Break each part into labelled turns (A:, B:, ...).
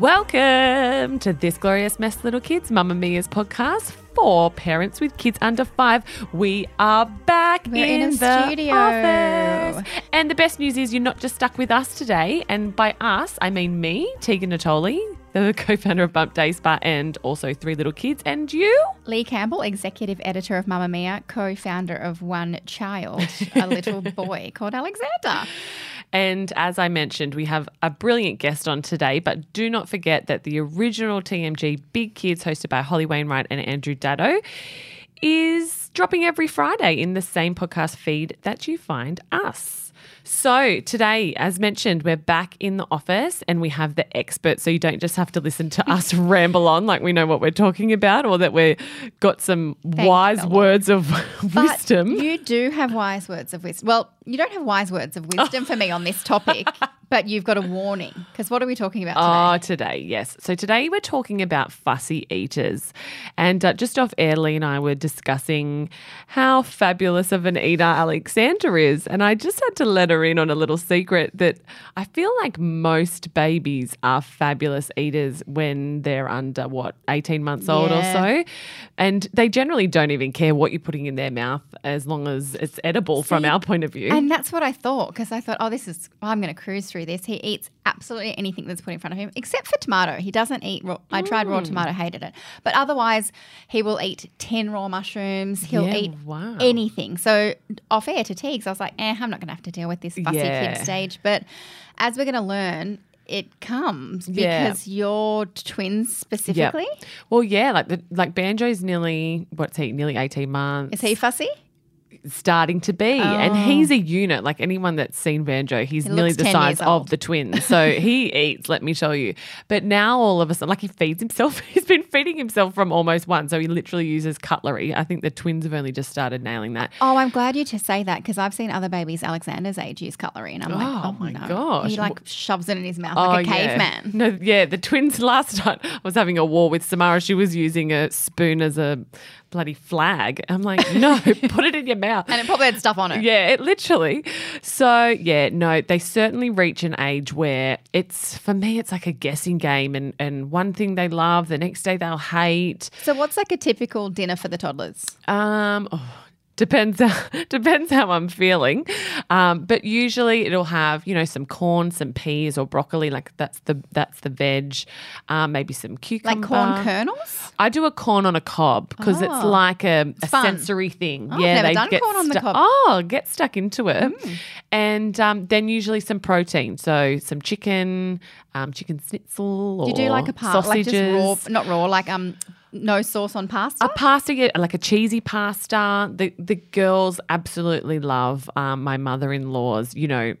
A: Welcome to this glorious mess, little kids, Mamamia's podcast for parents with kids under five. We are back
B: We're in a
A: the
B: studio.
A: office. And the best news is you're not just stuck with us today. And by us, I mean me, Tegan Natoli, the co-founder of Bump Day Spa, and also three little kids, and you.
B: Leigh Campbell, executive editor of Mamamia, co founder of One Child, a little boy called Alexander.
A: And as I mentioned, we have a brilliant guest on today, but do not forget that the original TMG Big Kids, hosted by Holly Wainwright and Andrew Daddo, is dropping every Friday in the same podcast feed that you find us. So, today, as mentioned, we're back in the office and we have the expert. So, you don't just have to listen to us ramble on like we know what we're talking about or that we've got some wise words of wisdom.
B: you do have wise words of wisdom. Well, you don't have wise words of wisdom for me on this topic, but you've got a warning. Because what are we talking about
A: Oh,
B: today?
A: today, yes. So today we're talking about fussy eaters. And uh, just off air, Leigh and I were discussing how fabulous of an eater Alexander is. And I just had to let her in on a little secret that I feel like most babies are fabulous eaters when they're under, what, 18 months old or so. And they generally don't even care what you're putting in their mouth as long as it's edible from our point of view.
B: And that's what I thought because I thought, oh, this is, I'm going to cruise through this. He eats absolutely anything that's put in front of him, except for tomato. He doesn't eat raw. I tried
A: Mm.
B: raw tomato, hated it. But otherwise, he will eat 10 raw mushrooms. He'll
A: Yeah,
B: eat
A: wow.
B: anything. So, off air to Teagues, I was like, eh, I'm not going to have to deal with this fussy
A: Yeah.
B: kid stage. But as we're going to learn, it comes
A: Yeah.
B: because you're twins specifically.
A: Well, yeah, like the like Banjo's nearly what's he? Nearly eighteen months.
B: Is he fussy?
A: Starting to be, and he's oh. a unit. Like anyone that's seen Banjo, he's
B: He
A: nearly the size of the twins. So he eats. Let me tell you. But now all of a sudden, like he feeds himself. He's been feeding himself from almost one. So he literally uses cutlery. I think the twins have only just started nailing that.
B: Oh, I'm glad you to say that because I've seen other babies Alexander's age use cutlery, and I'm like,
A: Oh,
B: oh,
A: my
B: no.
A: gosh.
B: He like shoves it in his mouth oh, like a
A: Oh, yeah.
B: caveman.
A: No, yeah, the twins last night I was having a war with Samara. She was using a spoon as a bloody flag. I'm like, no, put it in your mouth.
B: And it probably had stuff on it.
A: Yeah, it literally. So, yeah, no, they certainly reach an age where it's, for me, it's like a guessing game. And, and one thing they love, the next day they'll hate.
B: So, what's like a typical dinner for the toddlers?
A: Um, oh, depends how, depends how I'm feeling. Um, but usually it'll have you know some corn, some peas or broccoli. Like that's the that's the veg. Um, maybe some cucumber.
B: Like corn kernels?
A: I do a corn on a cob because it's
B: Oh.
A: like a, a sensory thing.
B: Oh, I've never done corn on the cob.
A: Oh, get stuck into it,
B: Mm.
A: and um, then usually some protein. So some chicken, um, chicken schnitzel. Or
B: Do you do like a like
A: sausages.
B: just raw, not raw, like um, no sauce on pasta?
A: A pasta, like a cheesy pasta. The the girls absolutely love um, my mother in law's, you know,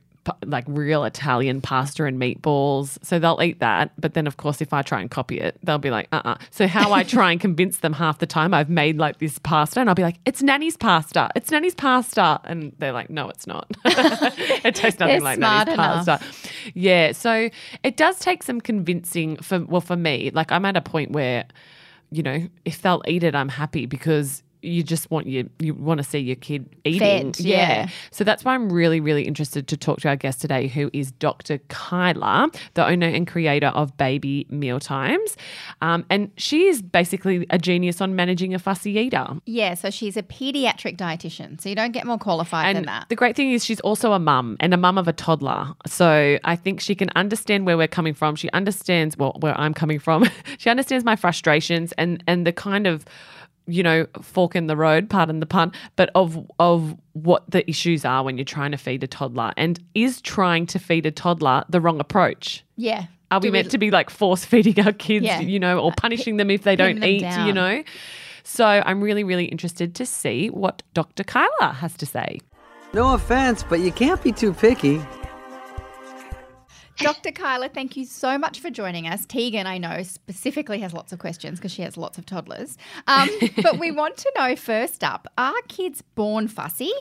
A: like real Italian pasta and meatballs. So they'll eat that. But then, of course, if I try and copy it, they'll be like, uh uh So, how I try and convince them half the time, I've made like this pasta and I'll be like, it's Nanny's pasta. It's Nanny's pasta. And they're like, no, it's not. it tastes nothing like Nanny's
B: enough.
A: pasta. Yeah. So, it does take some convincing for, well, for me, like I'm at a point where, you know, if they'll eat it, I'm happy because you just want your you want to see your kid eating.
B: Fed, yeah.
A: So that's why I'm really, really interested to talk to our guest today, who is Dr. Kyla, the owner and creator of Baby Mealtimes. Um, and she is basically a genius on managing a fussy eater.
B: yeah, so she's a pediatric dietitian. So, you don't get more qualified than that.
A: the great thing is she's also a mum and a mum of a toddler. So I think she can understand where we're coming from. She understands well where I'm coming from. she understands my frustrations and and the kind of you know fork in the road, pardon the pun, but of of what the issues are when you're trying to feed a toddler and is trying to feed a toddler the wrong approach.
B: yeah.
A: Are we
B: Do
A: meant to be like force feeding our kids,
B: Yeah.
A: you know, or punishing them if they don't eat,
B: down.
A: you know? So I'm really, really interested to see what Dr. Kyla has to say.
C: No offense, but you can't be too picky.
B: Dr. Kyla, thank you so much for joining us. Tegan, I know, specifically has lots of questions because she has lots of toddlers. Um, but we want to know first up are kids born fussy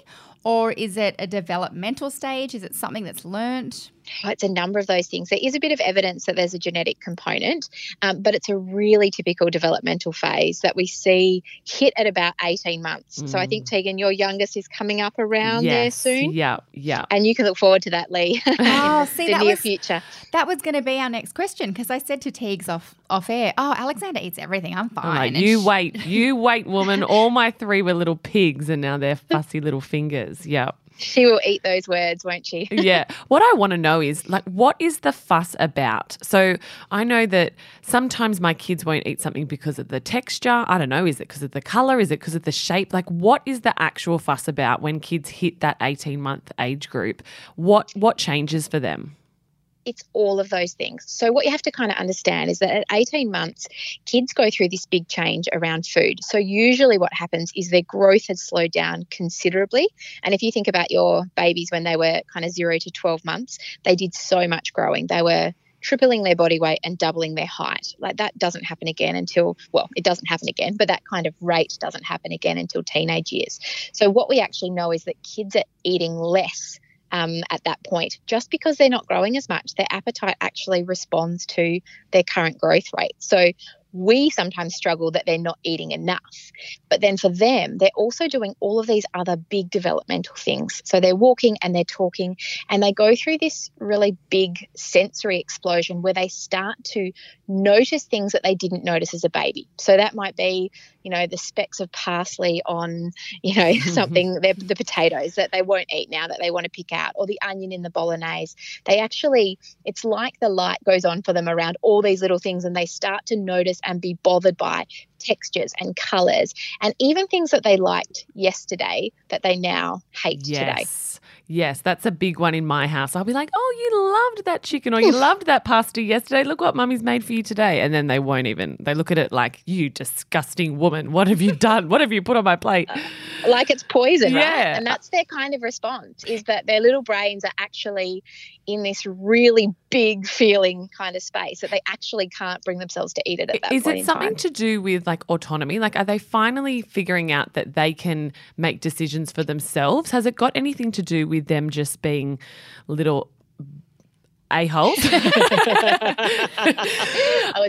B: Or is it a developmental stage? Is it something that's learnt?
D: Oh, it's a number of those things. There is a bit of evidence that there's a genetic component, um, but it's a really typical developmental phase that we see hit at about 18 months. Mm. So I think, mm. Tegan, your youngest is coming up around
A: yes.
D: there soon.
A: Yeah, yeah.
D: And you can look forward to that, Leigh.
B: Oh, see,
D: the
B: that
D: near
B: was,
D: future.
B: That was going to be our next question because I said to Teagues off, off air, oh, Alexander eats everything. I'm fine.
A: Like, you wait, you wait, woman. All my three were little pigs and now they're fussy little fingers. Yeah
D: she will eat those words, won't she?
A: yeah. What I want to know is like, what is the fuss about? So I know that sometimes my kids won't eat something because of the texture. I don't know. Is it because of the color? Is it because of the shape? Like, what is the actual fuss about when kids hit that 18 month age group? What, what changes for them?
D: It's all of those things. So, what you have to kind of understand is that at 18 months, kids go through this big change around food. So, usually what happens is their growth has slowed down considerably. And if you think about your babies when they were kind of zero to 12 months, they did so much growing. They were tripling their body weight and doubling their height. Like that doesn't happen again until, well, it doesn't happen again, but that kind of rate doesn't happen again until teenage years. So, what we actually know is that kids are eating less um, at that point. Just because they're not growing as much, their appetite actually responds to their current growth rate. So we sometimes struggle that they're not eating enough. But then for them, they're also doing all of these other big developmental things. So they're walking and they're talking, and they go through this really big sensory explosion where they start to notice things that they didn't notice as a baby. So that might be, you know, the specks of parsley on, you know, something, the potatoes that they won't eat now that they want to pick out, or the onion in the bolognese. They actually, it's like the light goes on for them around all these little things, and they start to notice and be bothered by textures and colors and even things that they liked yesterday that they now hate
A: yes.
D: today.
A: Yes, that's a big one in my house. I'll be like, "Oh, you loved that chicken or you loved that pasta yesterday. Look what mummy's made for you today." And then they won't even. They look at it like, "You disgusting woman. What have you done? What have you put on my plate?"
D: Like it's poison, yeah. right? And that's their kind of response is that their little brains are actually in this really big feeling kind of space that they actually can't bring themselves to eat it at that
A: is
D: it
A: something to do with like autonomy like are they finally figuring out that they can make decisions for themselves has it got anything to do with them just being little a-holes.
D: I,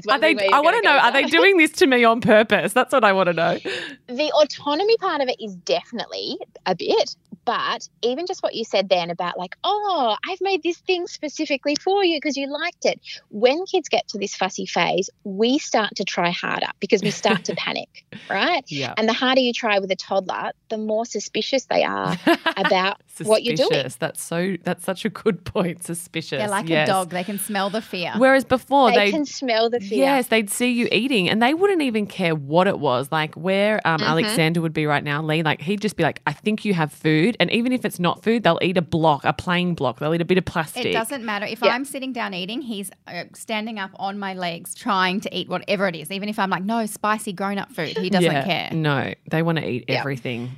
A: are they, I want to know, are they doing this to me on purpose? That's what I want to know.
D: The autonomy part of it is definitely a bit, but even just what you said then about like, oh, I've made this thing specifically for you because you liked it. When kids get to this fussy phase, we start to try harder because we start to panic, right?
A: Yeah.
D: And the harder you try with a toddler, the more suspicious they are about what you're doing.
A: That's so that's such a good point. Suspicious.
B: They're like yes. a dog. They can smell the fear.
A: Whereas before
D: they can smell the fear.
A: Yes, they'd see you eating and they wouldn't even care what it was. Like where um, mm-hmm. Alexander would be right now, Leigh, like he'd just be like, I think you have food. And even if it's not food, they'll eat a block, a plain block. They'll eat a bit of plastic.
B: It doesn't matter. If yeah. I'm sitting down eating, he's uh, standing up on my legs trying to eat whatever it is. Even if I'm like, no, spicy grown up food, he doesn't
A: yeah,
B: care.
A: No, they want to eat yeah. everything.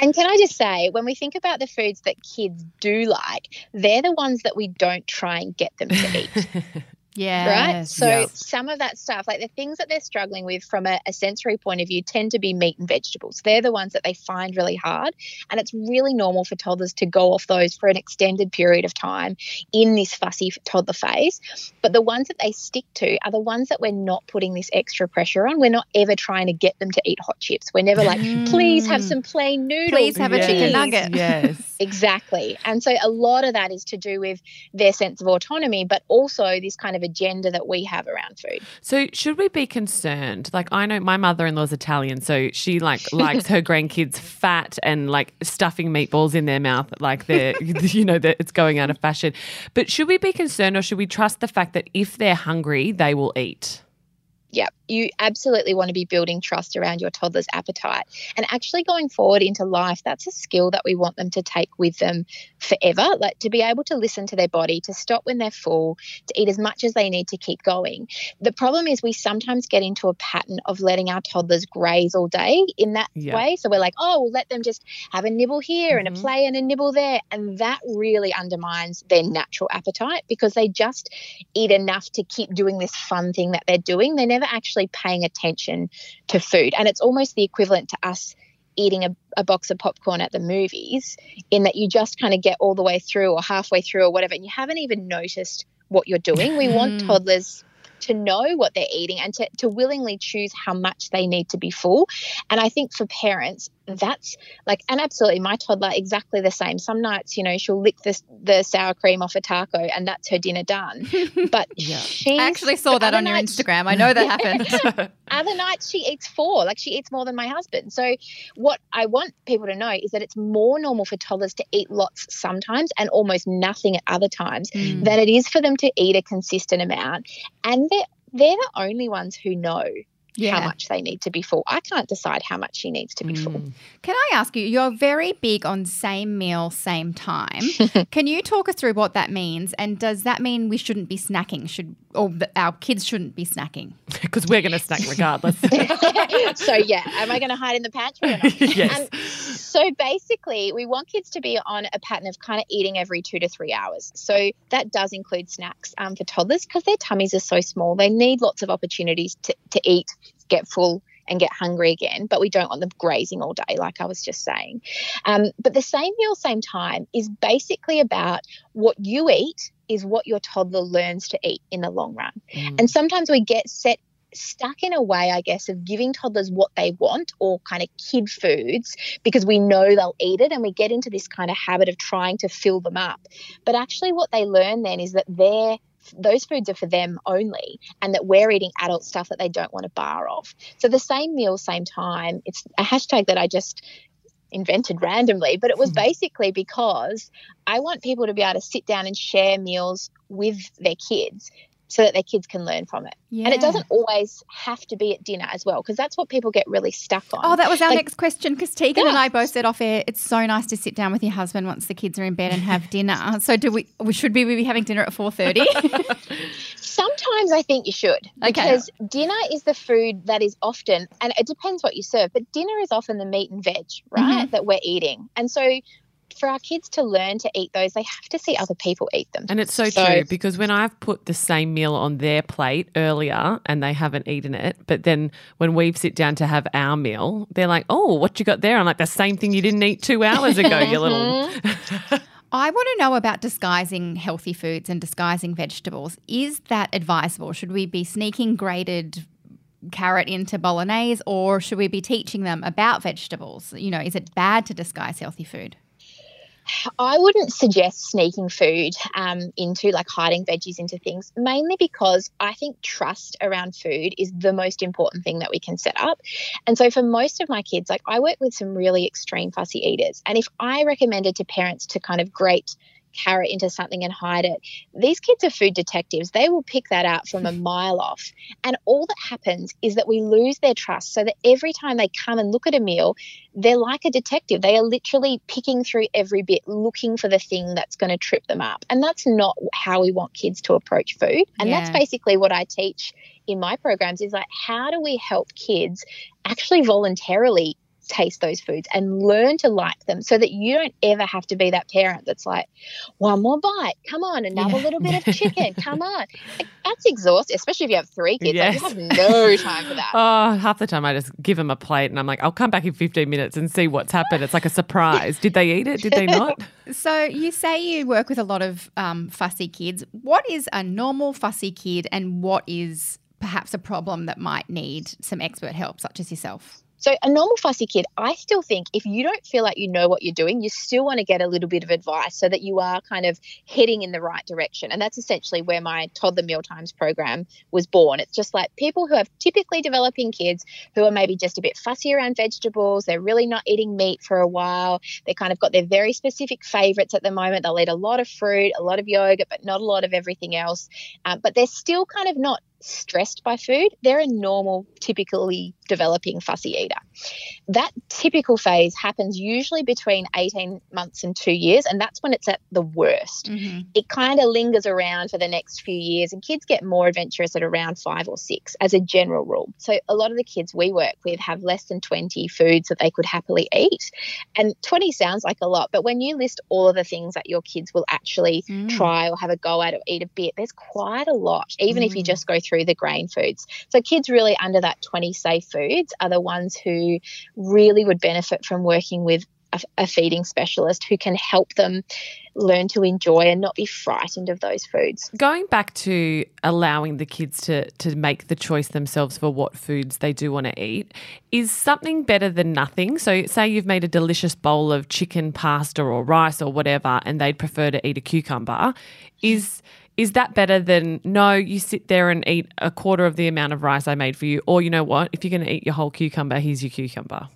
D: And can I just say, when we think about the foods that kids do like, they're the ones that we don't try and get them to eat.
B: Yeah.
D: Right. So some of that stuff, like the things that they're struggling with from a, a, sensory point of view, tend to be meat and vegetables. They're the ones that they find really hard. And it's really normal for toddlers to go off those for an extended period of time in this fussy toddler phase. But the ones that they stick to are the ones that we're not putting this extra pressure on. We're not ever trying to get them to eat hot chips. We're never like, please have some mm. plain noodles.
B: Please have yes. a chicken nugget.
A: Yes.
D: exactly. And so a lot of that is to do with their sense of autonomy, but also this kind of of agenda that we have around food.
A: So should we be concerned? Like I know my mother-in-law's Italian, so she like likes her grandkids fat and like stuffing meatballs in their mouth like they're you know that it's going out of fashion. But should we be concerned or should we trust the fact that if they're hungry, they will eat?
D: Yeah, you absolutely want to be building trust around your toddler's appetite. And actually going forward into life, that's a skill that we want them to take with them forever. Like to be able to listen to their body, to stop when they're full, to eat as much as they need to keep going. The problem is we sometimes get into a pattern of letting our toddlers graze all day in that yeah. way. So we're like, oh, we'll let them just have a nibble here mm-hmm. and a mm-hmm. play and a nibble there. And that really undermines their natural appetite because they just eat enough to keep doing this fun thing that they're doing. They never actually paying attention to food. And it's almost the equivalent to us eating a, a box of popcorn at the movies, in that you just kind of get all the way through or halfway through or whatever, and you haven't even noticed what you're doing. We want mm. toddlers to know what they're eating and to, to willingly choose how much they need to be full. And I think for parents, that's like, and absolutely, my toddler exactly the same. Some nights, you know, she'll lick the, the sour cream off a taco and that's her dinner done. But
A: Yeah.
D: she
B: I actually saw that on your Instagram. I know that happened.
D: other nights she eats four like she eats more than my husband so what i want people to know is that it's more normal for toddlers to eat lots sometimes and almost nothing at other times
B: Mm.
D: than it is for them to eat a consistent amount and they're the only ones who know
B: Yeah.
D: how much they need to be full i can't decide how much she needs to be full
A: Mm.
B: Can I ask you, you're very big on same meal, same time. Can you talk us through what that means? And does that mean we shouldn't be snacking? Should or our kids shouldn't be snacking?
A: Because we're going to snack regardless.
D: so yeah am i going to hide in the pantry or not
A: yes.
D: Um, so basically, we want kids to be on a pattern of kind of eating every two to three hours. So that does include snacks um, for toddlers because their tummies are so small. They need lots of opportunities to, to eat, get full, and get hungry again. But we don't want them grazing all day, like I was just saying. Um, but the same meal, same time is basically about what you eat is what your toddler learns to eat in the long run.
A: Mm.
D: And sometimes we get set stuck in a way, I guess, of giving toddlers what they want or kind of kid foods because we know they'll eat it and we get into this kind of habit of trying to fill them up. But actually what they learn then is that they're those foods are for them only and that we're eating adult stuff that they don't want to bar off. So the same meal, same time, it's a hashtag that I just invented randomly, but it was hmm. basically because I want people to be able to sit down and share meals with their kids so that their kids can learn from it.
B: Yeah.
D: And it doesn't always have to be at dinner as well, because that's what people get really stuck on.
B: Oh, that was our
D: Like-
B: next question because Tegan and I both said off air it's so nice to sit down with your husband once the kids are in bed and have dinner. So do we? we should we be having dinner at four thirty?
D: Sometimes I think you should
B: Okay.
D: because dinner is the food that is often, and it depends what you serve, but dinner is often the meat and veg, right, mm-hmm. that we're eating. And so for our kids to learn to eat those, they have to see other people eat them.
A: And it's so,
D: So-
A: true because when I've put the same meal on their plate earlier and they haven't eaten it, but then when we sit down to have our meal, they're like, "Oh, what you got there?" I'm like, "The same thing you didn't eat two hours ago, you little." Mm-hmm.
B: I want to know about disguising healthy foods and disguising vegetables. Is that advisable? Should we be sneaking grated carrot into bolognese or should we be teaching them about vegetables? You know, is it bad to disguise healthy food?
D: I wouldn't suggest sneaking food um, into like hiding veggies into things, mainly because I think trust around food is the most important thing that we can set up. And so for most of my kids, like I work with some really extreme fussy eaters. And if I recommended to parents to kind of grate carrot into something and hide it, these kids are food detectives. They will pick that out from a mile off. And all that happens is that we lose their trust so that every time they come and look at a meal, they're like a detective. They are literally picking through every bit, looking for the thing that's going to trip them up. And that's not how we want kids to approach food. And that's basically what I teach in my programs is like, how do we help kids actually voluntarily taste those foods and learn to like them so that you don't ever have to be that parent that's like, one more bite, come on, another
A: Yeah.
D: little bit of chicken, come on. Like, that's exhausting, especially if you have three kids.
A: Yes.
D: Like, you have no time for that.
A: Oh, half the time I just give them a plate and I'm like, I'll come back in 15 minutes and see what's happened. It's like a surprise. Did they eat it? Did they not?
B: So you say you work with a lot of um, fussy kids. What is a normal fussy kid and what is perhaps a problem that might need some expert help, such as yourself?
D: So, a normal fussy kid, I still think if you don't feel like you know what you're doing, you still want to get a little bit of advice so that you are kind of heading in the right direction. And that's essentially where my toddler meal times program was born. It's just like people who have typically developing kids who are maybe just a bit fussy around vegetables, they're really not eating meat for a while, they kind of got their very specific favorites at the moment. They'll eat a lot of fruit, a lot of yogurt, but not a lot of everything else. Um, but they're still kind of not stressed by food. They're a normal, typically developing fussy eater. That typical phase happens usually between 18 months and two years, and that's when it's at the worst.
B: Mm-hmm.
D: It kind of lingers around for the next few years, and kids get more adventurous at around five or six as a general rule. So, a lot of the kids we work with have less than 20 foods that they could happily eat. And 20 sounds like a lot, but when you list all of the things that your kids will actually
B: Mm.
D: try or have a go at or eat a bit, there's quite a lot, even if you
A: Mm.
D: just go through the grain foods. So kids really under that 20 safe foods are the ones who who really would benefit from working with a, a feeding specialist who can help them learn to enjoy and not be frightened of those foods.
A: Going back to allowing the kids to to make the choice themselves for what foods they do want to eat, is something better than nothing? So say you've made a delicious bowl of chicken pasta or rice or whatever and they'd prefer to eat a cucumber, is is that better than no, you sit there and eat a quarter of the amount of rice I made for you or you know what, if you're going to eat your whole cucumber, here's your cucumber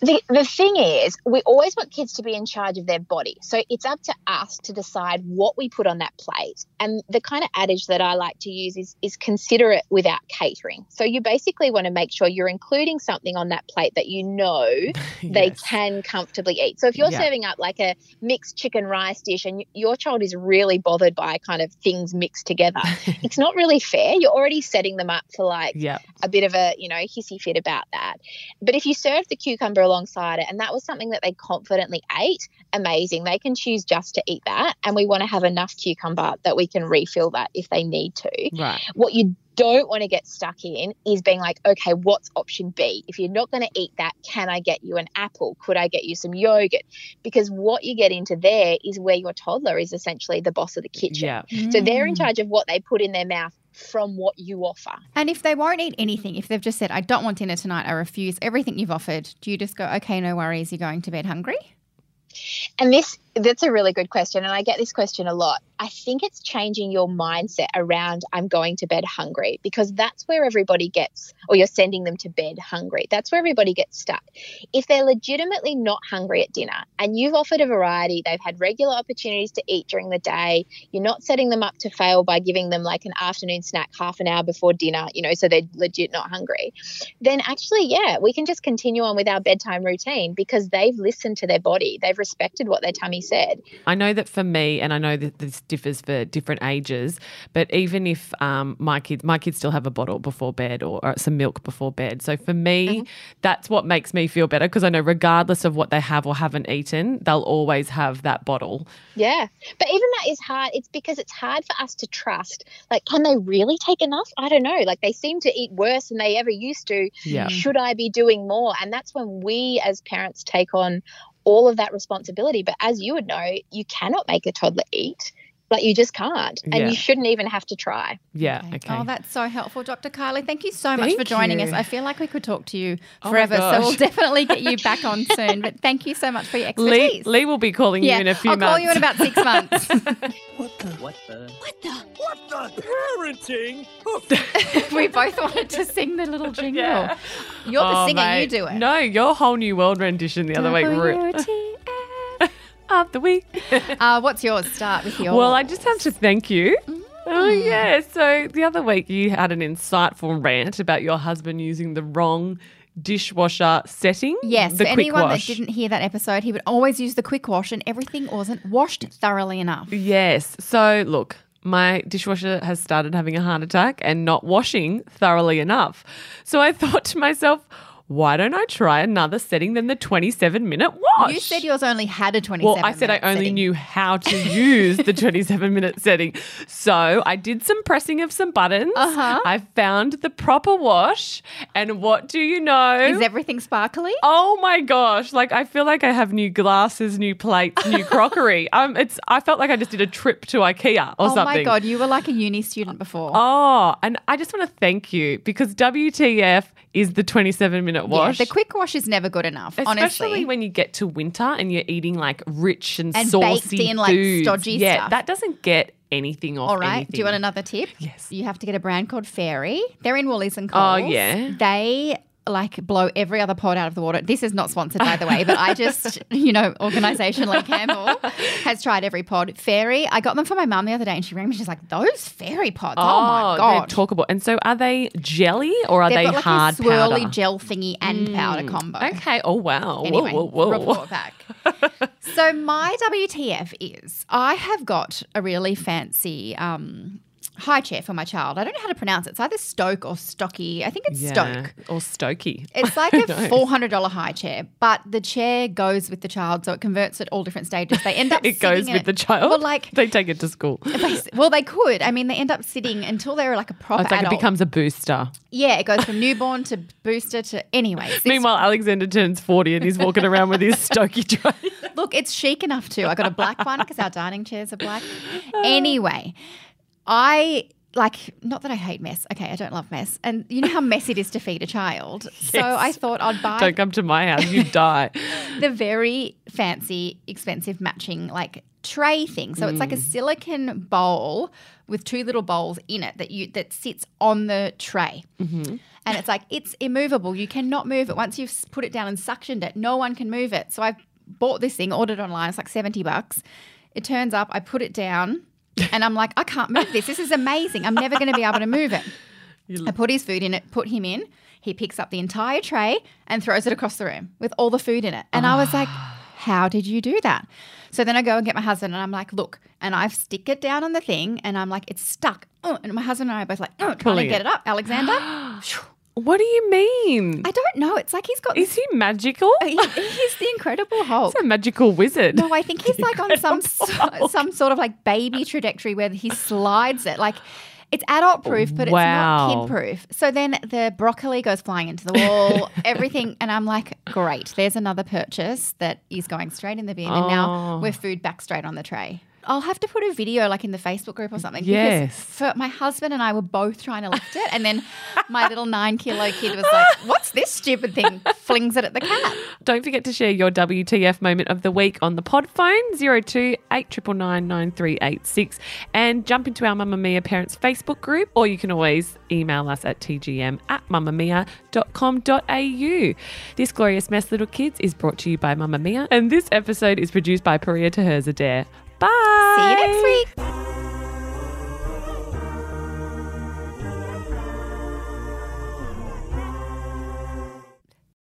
D: the, the thing is, we always want kids to be in charge of their body. So it's up to us to decide what we put on that plate. And the kind of adage that I like to use is, is consider it without catering. So you basically want to make sure you're including something on that plate that you know yes. they can comfortably eat. So if you're yeah. serving up like a mixed chicken rice dish and your child is really bothered by kind of things mixed together, it's not really fair. You're already setting them up for like yeah. a bit of a, you know, hissy fit about that. But if you serve the cucumber alongside it. And that was something that they confidently ate. Amazing. They can choose just to eat that. And we want to have enough cucumber that we can refill that if they need to.
A: Right.
D: What you don't want to get stuck in is being like, okay, what's option B? If you're not going to eat that, can I get you an apple? Could I get you some yogurt? Because what you get into there is where your toddler is essentially the boss of the kitchen.
A: Yeah.
D: So they're in mm. charge of what they put in their mouth from what you offer.
B: And if they won't eat anything, if they've just said, I don't want dinner tonight, I refuse everything you've offered, do you just go, okay, no worries, you're going to bed hungry?
D: And this that's a really good question and I get this question a lot. I think it's changing your mindset around I'm going to bed hungry because that's where everybody gets or you're sending them to bed hungry. That's where everybody gets stuck. If they're legitimately not hungry at dinner and you've offered a variety, they've had regular opportunities to eat during the day, you're not setting them up to fail by giving them like an afternoon snack half an hour before dinner, you know, so they're legit not hungry. Then actually, yeah, we can just continue on with our bedtime routine because they've listened to their body. They've respected what their tummy said.
A: I know that for me, and I know that this differs for different ages, but even if um, my kids, my kids still have a bottle before bed or, or some milk before bed. So for me, mm-hmm. that's what makes me feel better because I know regardless of what they have or haven't eaten, they'll always have that bottle.
D: Yeah, but even that is hard. It's because it's hard for us to trust. Like, can they really take enough? I don't know. Like, they seem to eat worse than they ever used to.
A: Yeah.
D: Should I be doing more? And that's when we as parents take on all of that responsibility. But as you would know, you cannot make a toddler eat. Like you just can't, and yeah. you shouldn't even have to try.
A: Yeah. Okay.
B: Oh, that's so helpful, Dr. Kylie. Thank you so thank much for joining you. us. I feel like we could talk to you oh forever, oh so we'll definitely get you back on soon. But thank you so much for your expertise.
A: Leigh, Leigh will be calling yeah, you in a few
B: I'll
A: months.
B: I'll call you in about six months.
E: what the? What the? What the? What the? Parenting.
B: we both wanted to sing the little jingle. Yeah. You're the oh, singer. Mate. You do it.
A: No, your whole new world rendition the other week. of the week.
B: uh, what's yours? Start with yours.
A: Well, I just have to thank you. Mm. Oh, yeah. So the other week you had an insightful rant about your husband using the wrong dishwasher setting.
B: Yes,
A: the
B: for anyone wash. that didn't hear that episode, he would always use the quick wash and everything wasn't washed thoroughly enough.
A: Yes. So look, my dishwasher has started having a heart attack and not washing thoroughly enough. So I thought to myself, why don't I try another setting than the 27 minute wash?
B: You said yours only had a 27
A: Well, I said I only
B: setting.
A: knew how to use the 27 minute setting. So I did some pressing of some buttons.
B: Uh-huh.
A: I found the proper wash. And what do you know?
B: Is everything sparkly?
A: Oh my gosh. Like I feel like I have new glasses, new plates, new crockery. um, it's I felt like I just did a trip to IKEA or
B: oh
A: something. Oh
B: my God, you were like a uni student before.
A: Oh, and I just want to thank you because WTF is the 27 minute wash.
B: Yeah, the quick wash is never good enough,
A: Especially
B: honestly.
A: when you get to winter and you're eating like rich and, saucy,
B: and
A: saucy
B: baked in like
A: foods.
B: stodgy
A: yeah,
B: stuff.
A: that doesn't get anything off.
B: All right.
A: anything.
B: Do you want another tip?
A: Yes.
B: You have to get a brand called Fairy. They're in Woolies and oh, Coles.
A: Oh yeah.
B: They like blow every other pod out of the water. This is not sponsored, by the way, but I just, you know, organisationally, Campbell has tried every pod. Fairy, I got them for my mum the other day and she rang me. She's like, those fairy pods. Oh, oh my God.
A: They're talkable. And so are they jelly or are
B: They've
A: they
B: got like
A: hard
B: a swirly
A: powder?
B: gel thingy and mm. powder combo.
A: Okay. Oh, wow.
B: Anyway,
A: whoa, whoa, whoa.
B: report back. so my WTF is I have got a really fancy um, high chair for my child. I don't know how to pronounce it. It's either Stoke or Stocky. I think it's Stoke.
A: Or Stokey.
B: It's like a four hundred dollar high chair, but the chair goes with the child, so it converts at all different stages. They end up
A: it goes with
B: it-
A: the child.
B: Well, like
A: they take it to school.
B: they, well, they could. I mean, they end up sitting until they're like a proper
A: It's like
B: adult.
A: it becomes a booster.
B: yeah, it goes from newborn to booster to anyways. it's-
A: Meanwhile, Alexander turns 40 and he's walking around with his Stokey tray.
B: Look, it's chic enough too. I got a black one because our dining chairs are black. Uh. Anyway, I like not that I hate mess. Okay, I don't love mess, and you know how messy it is to feed a child. So I thought I'd buy
A: Don't come to my house, you die.
B: the very fancy, expensive matching like tray thing. So it's like a mm. silicon bowl with two little bowls in it that you that sits on the tray. Mm-hmm. And it's like it's immovable. You cannot move it once you've put it down and suctioned it. No one can move it. So I bought this thing, ordered online. It's like seventy bucks. It turns up. I put it down, and I'm like, I can't move this. This is amazing. I'm never going to be able to move it. I put his food in it, put him in. He picks up the entire tray and throws it across the room with all the food in it. And I was like, how did you do that? So then I go and get my husband and I'm like, look, and I stick it down on the thing and I'm like, it's stuck. Oh, and my husband and I are both like, oh, trying to get
A: it
B: up. Alexander,
A: What do you mean?
B: I don't know. It's like he's got
A: Is he magical?
B: Uh, he- he's the Incredible Hulk.
A: He's a magical wizard.
B: No, I think he's like on some so- some sort of like baby trajectory where he slides it. Like it's adult proof, but
A: Wow.
B: it's not kid proof. So then the broccoli goes flying into the wall, everything, and I'm like, great. There's another purchase that is going straight in the bin, and now
A: Oh.
B: we're food back straight on the tray. I'll have to put a video like in the Facebook group or something.
A: Yes.
B: Because for my husband and I were both trying to lift it, and then my little nine kilo kid was like, "What's this stupid thing?" Flings it at the cat.
A: Don't forget to share your WTF moment of the week on the pod phone 02 9386 and jump into our Mamamia Parents Facebook group or you can always email us at tgm at mamamia.com.au. This Glorious Mess Little Kids is brought to you by Mamamia and this episode is produced by Paria Tahers Adair. Bye.
B: See you next week.